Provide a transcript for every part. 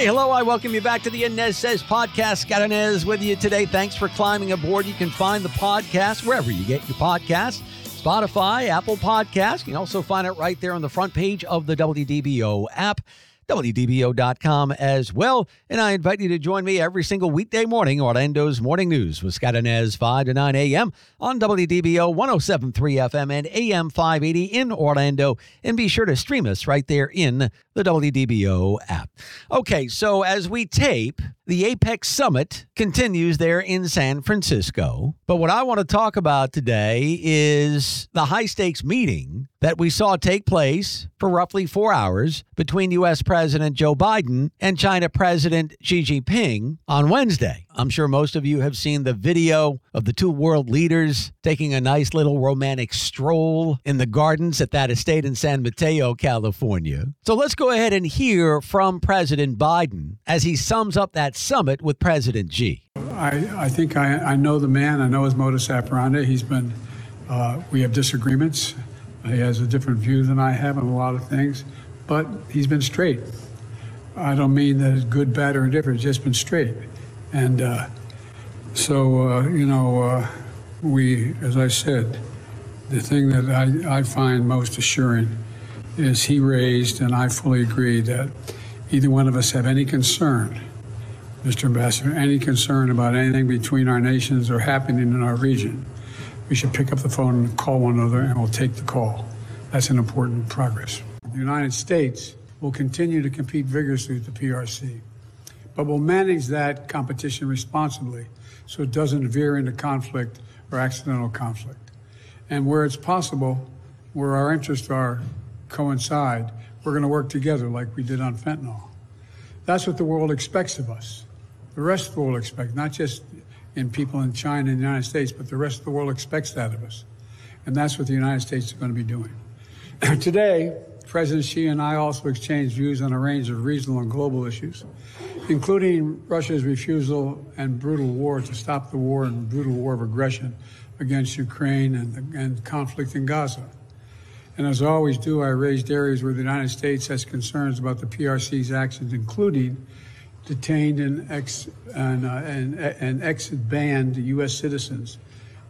Hey, hello. I welcome you back to the Anez Says podcast. Scott Anez with you today. Thanks for climbing aboard. You can find the podcast wherever you get your podcasts Spotify, Apple Podcasts. You can also find it right there on the front page of the WDBO app. WDBO.com as well. And I invite you to join me every single weekday morning, Orlando's Morning News with Scott Anez, 5 to 9 a.m. on WDBO 1073 FM and AM 580 in Orlando. And be sure to stream us right there in the WDBO app. Okay, so as we tape, the APEC Summit continues there in San Francisco. But what I want to talk about today is the high stakes meeting that we saw take place for roughly four hours between U.S. President Joe Biden and China President Xi Jinping on Wednesday. I'm sure most of you have seen the video of the two world leaders taking a nice little romantic stroll in the gardens at that estate in San Mateo, California. So let's go ahead and hear from President Biden as he sums up that summit with President Xi. I, I think I, I know the man. I know his modus operandi. He's been, uh, we have disagreements. He has a different view than I have on a lot of things, but he's been straight. I don't mean that it's good, bad, or indifferent. It's just been straight. And uh, so, uh, you know, uh, we, as I said, the thing that I, I find most assuring is he raised, and I fully agree, that either one of us have any concern, Mr. Ambassador, any concern about anything between our nations or happening in our region, we should pick up the phone and call one another, and we'll take the call. That's an important progress. The United States will continue to compete vigorously with the PRC, but we'll manage that competition responsibly so it doesn't veer into conflict or accidental conflict. And where it's possible, where our interests are coincide, we're going to work together like we did on fentanyl. That's what the world expects of us. The rest of the world expects, not just in people in China and the United States, but the rest of the world expects that of us. And that's what the United States is going to be doing. Today, President Xi and I also exchanged views on a range of regional and global issues, including Russia's refusal and brutal war to stop the war and brutal war of aggression against Ukraine and, and conflict in Gaza. And as I always do, I raised areas where the United States has concerns about the PRC's actions, including detained and ex and, uh, and, and exit banned U.S. citizens,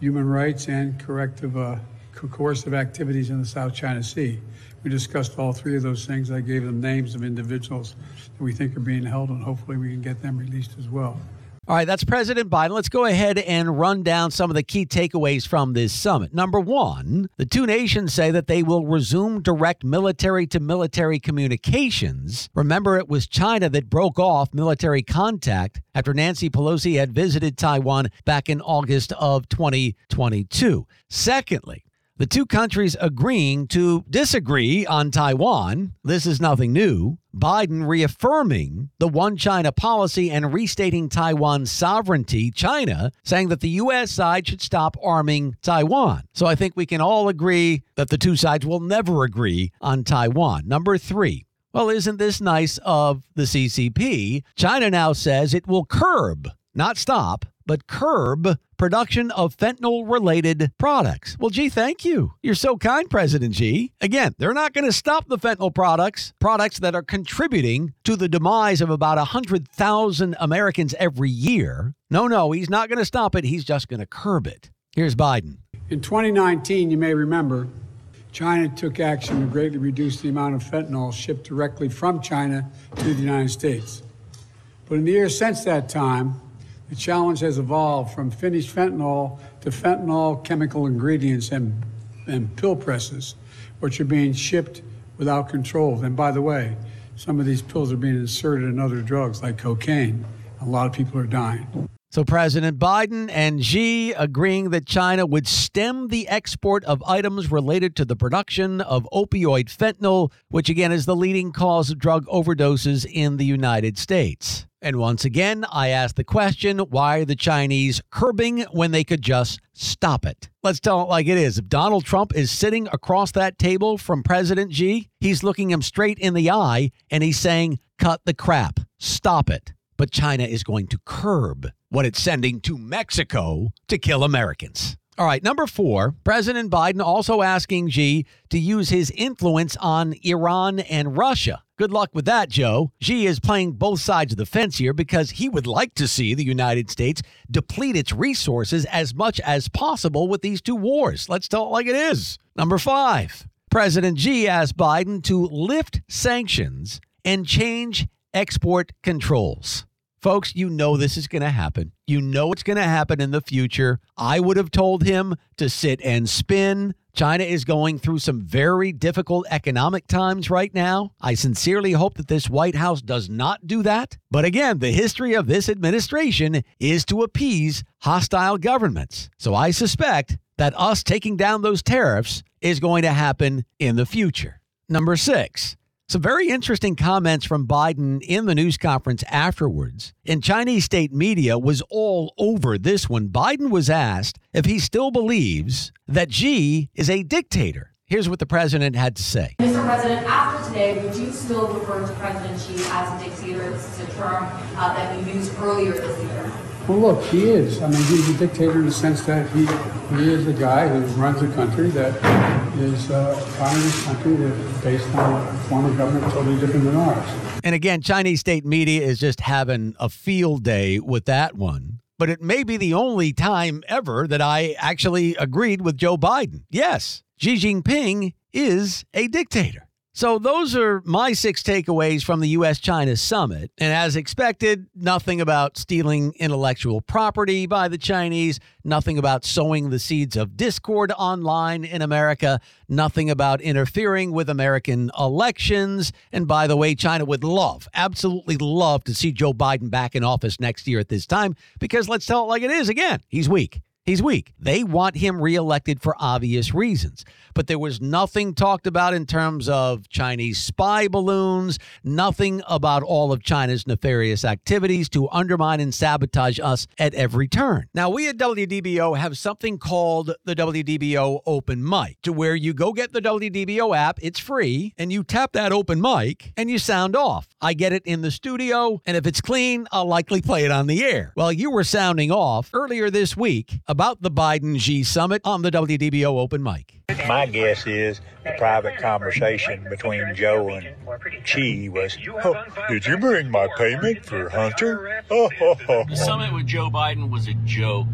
human rights, and corrective uh, coercive activities in the South China Sea. We discussed all three of those things. I gave them names of individuals that we think are being held, and hopefully we can get them released as well. All right, that's President Biden. Let's go ahead and run down some of the key takeaways from this summit. Number one, the two nations say that they will resume direct military to military communications. Remember, it was China that broke off military contact after Nancy Pelosi had visited Taiwan back in August of 2022. Secondly, the two countries agreeing to disagree on Taiwan. This is nothing new. Biden reaffirming the one China policy and restating Taiwan's sovereignty. China saying that the U.S. side should stop arming Taiwan. So I think we can all agree that the two sides will never agree on Taiwan. Number three. Well, isn't this nice of the CCP? China now says it will curb, not stop, but curb production of fentanyl related products. Well, gee, thank you. You're so kind, President Xi. Again, they're not going to stop the fentanyl products, products that are contributing to the demise of about 100,000 Americans every year. No, no, he's not going to stop it. He's just going to curb it. Here's Biden. In 2019, you may remember, China took action to greatly reduce the amount of fentanyl shipped directly from China to the United States. But in the years since that time, The challenge has evolved from finished fentanyl to fentanyl chemical ingredients and, and pill presses, which are being shipped without control. And by the way, some of these pills are being inserted in other drugs like cocaine. A lot of people are dying. So, President Biden and Xi agreeing that China would stem the export of items related to the production of opioid fentanyl, which again is the leading cause of drug overdoses in the United States. And once again, I ask the question why the Chinese curbing when they could just stop it? Let's tell it like it is. If Donald Trump is sitting across that table from President Xi, he's looking him straight in the eye and he's saying, cut the crap, stop it. But China is going to curb what it's sending to Mexico to kill Americans. All right, number four, President Biden also asking Xi to use his influence on Iran and Russia. Good luck with that, Joe. Xi is playing both sides of the fence here because he would like to see the United States deplete its resources as much as possible with these two wars. Let's tell it like it is. Number five, President Xi asked Biden to lift sanctions and change export controls. Folks, you know this is going to happen. You know it's going to happen in the future. I would have told him to sit and spin. China is going through some very difficult economic times right now. I sincerely hope that this White House does not do that. But again, the history of this administration is to appease hostile governments. So I suspect that us taking down those tariffs is going to happen in the future. Number six, some very interesting comments from Biden in the news conference afterwards. And Chinese state media was all over this one. Biden was asked if he still believes that Xi is a dictator. Here's what the president had to say. Mr. President, after today, would you still refer to President Xi as a dictator? This is a term uh, that we used earlier this year. Well, look, he is. I mean, he's a dictator in the sense that he, he is a guy who runs a country that is uh, a communist country that is based on a form of government totally different than ours. And again, Chinese state media is just having a field day with that one. But it may be the only time ever that I actually agreed with Joe Biden. Yes, Xi Jinping is a dictator. So, those are my six takeaways from the U.S. China summit. And as expected, nothing about stealing intellectual property by the Chinese, nothing about sowing the seeds of discord online in America, nothing about interfering with American elections. And by the way, China would love, absolutely love to see Joe Biden back in office next year at this time because let's tell it like it is again, he's weak. He's weak. They want him reelected for obvious reasons. But there was nothing talked about in terms of Chinese spy balloons, nothing about all of China's nefarious activities to undermine and sabotage us at every turn. Now, we at WDBO have something called the WDBO Open Mic, to where you go get the WDBO app, it's free, and you tap that open mic and you sound off. I get it in the studio, and if it's clean, I'll likely play it on the air. Well, you were sounding off earlier this week about the Biden Xi summit on the WDBO open mic. My guess is the private conversation between Joe and Xi was, oh, Did you bring my payment for Hunter? Oh. The summit with Joe Biden was a joke.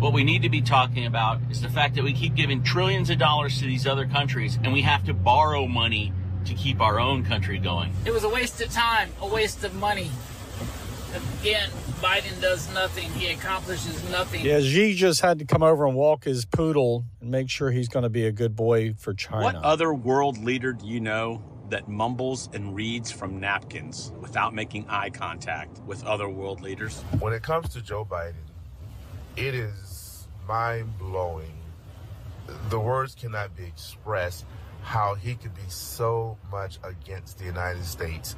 What we need to be talking about is the fact that we keep giving trillions of dollars to these other countries and we have to borrow money to keep our own country going. It was a waste of time, a waste of money. Again, Biden does nothing. He accomplishes nothing. Yeah, Xi just had to come over and walk his poodle and make sure he's going to be a good boy for China. What other world leader do you know that mumbles and reads from napkins without making eye contact with other world leaders? When it comes to Joe Biden, it is mind blowing. The words cannot be expressed how he could be so much against the United States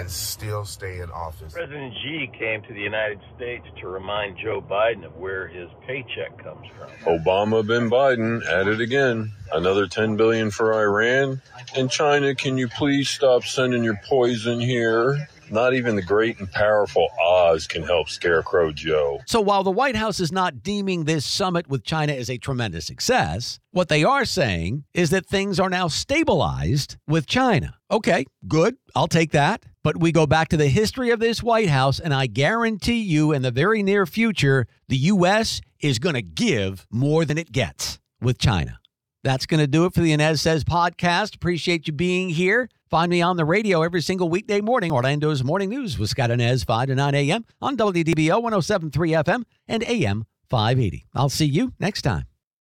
and still stay in office. President Xi came to the United States to remind Joe Biden of where his paycheck comes from. Obama bin Biden at it again. Another 10 billion for Iran. And China, can you please stop sending your poison here? Not even the great and powerful Oz can help Scarecrow Joe. So while the White House is not deeming this summit with China as a tremendous success, what they are saying is that things are now stabilized with China. Okay, good. I'll take that. But we go back to the history of this White House, and I guarantee you in the very near future, the U.S. is going to give more than it gets with China. That's going to do it for the Anez Says podcast. Appreciate you being here. Find me on the radio every single weekday morning. Orlando's Morning News with Scott Anez, 5 to 9 a.m. on WDBO 1073 FM and AM 580. I'll see you next time.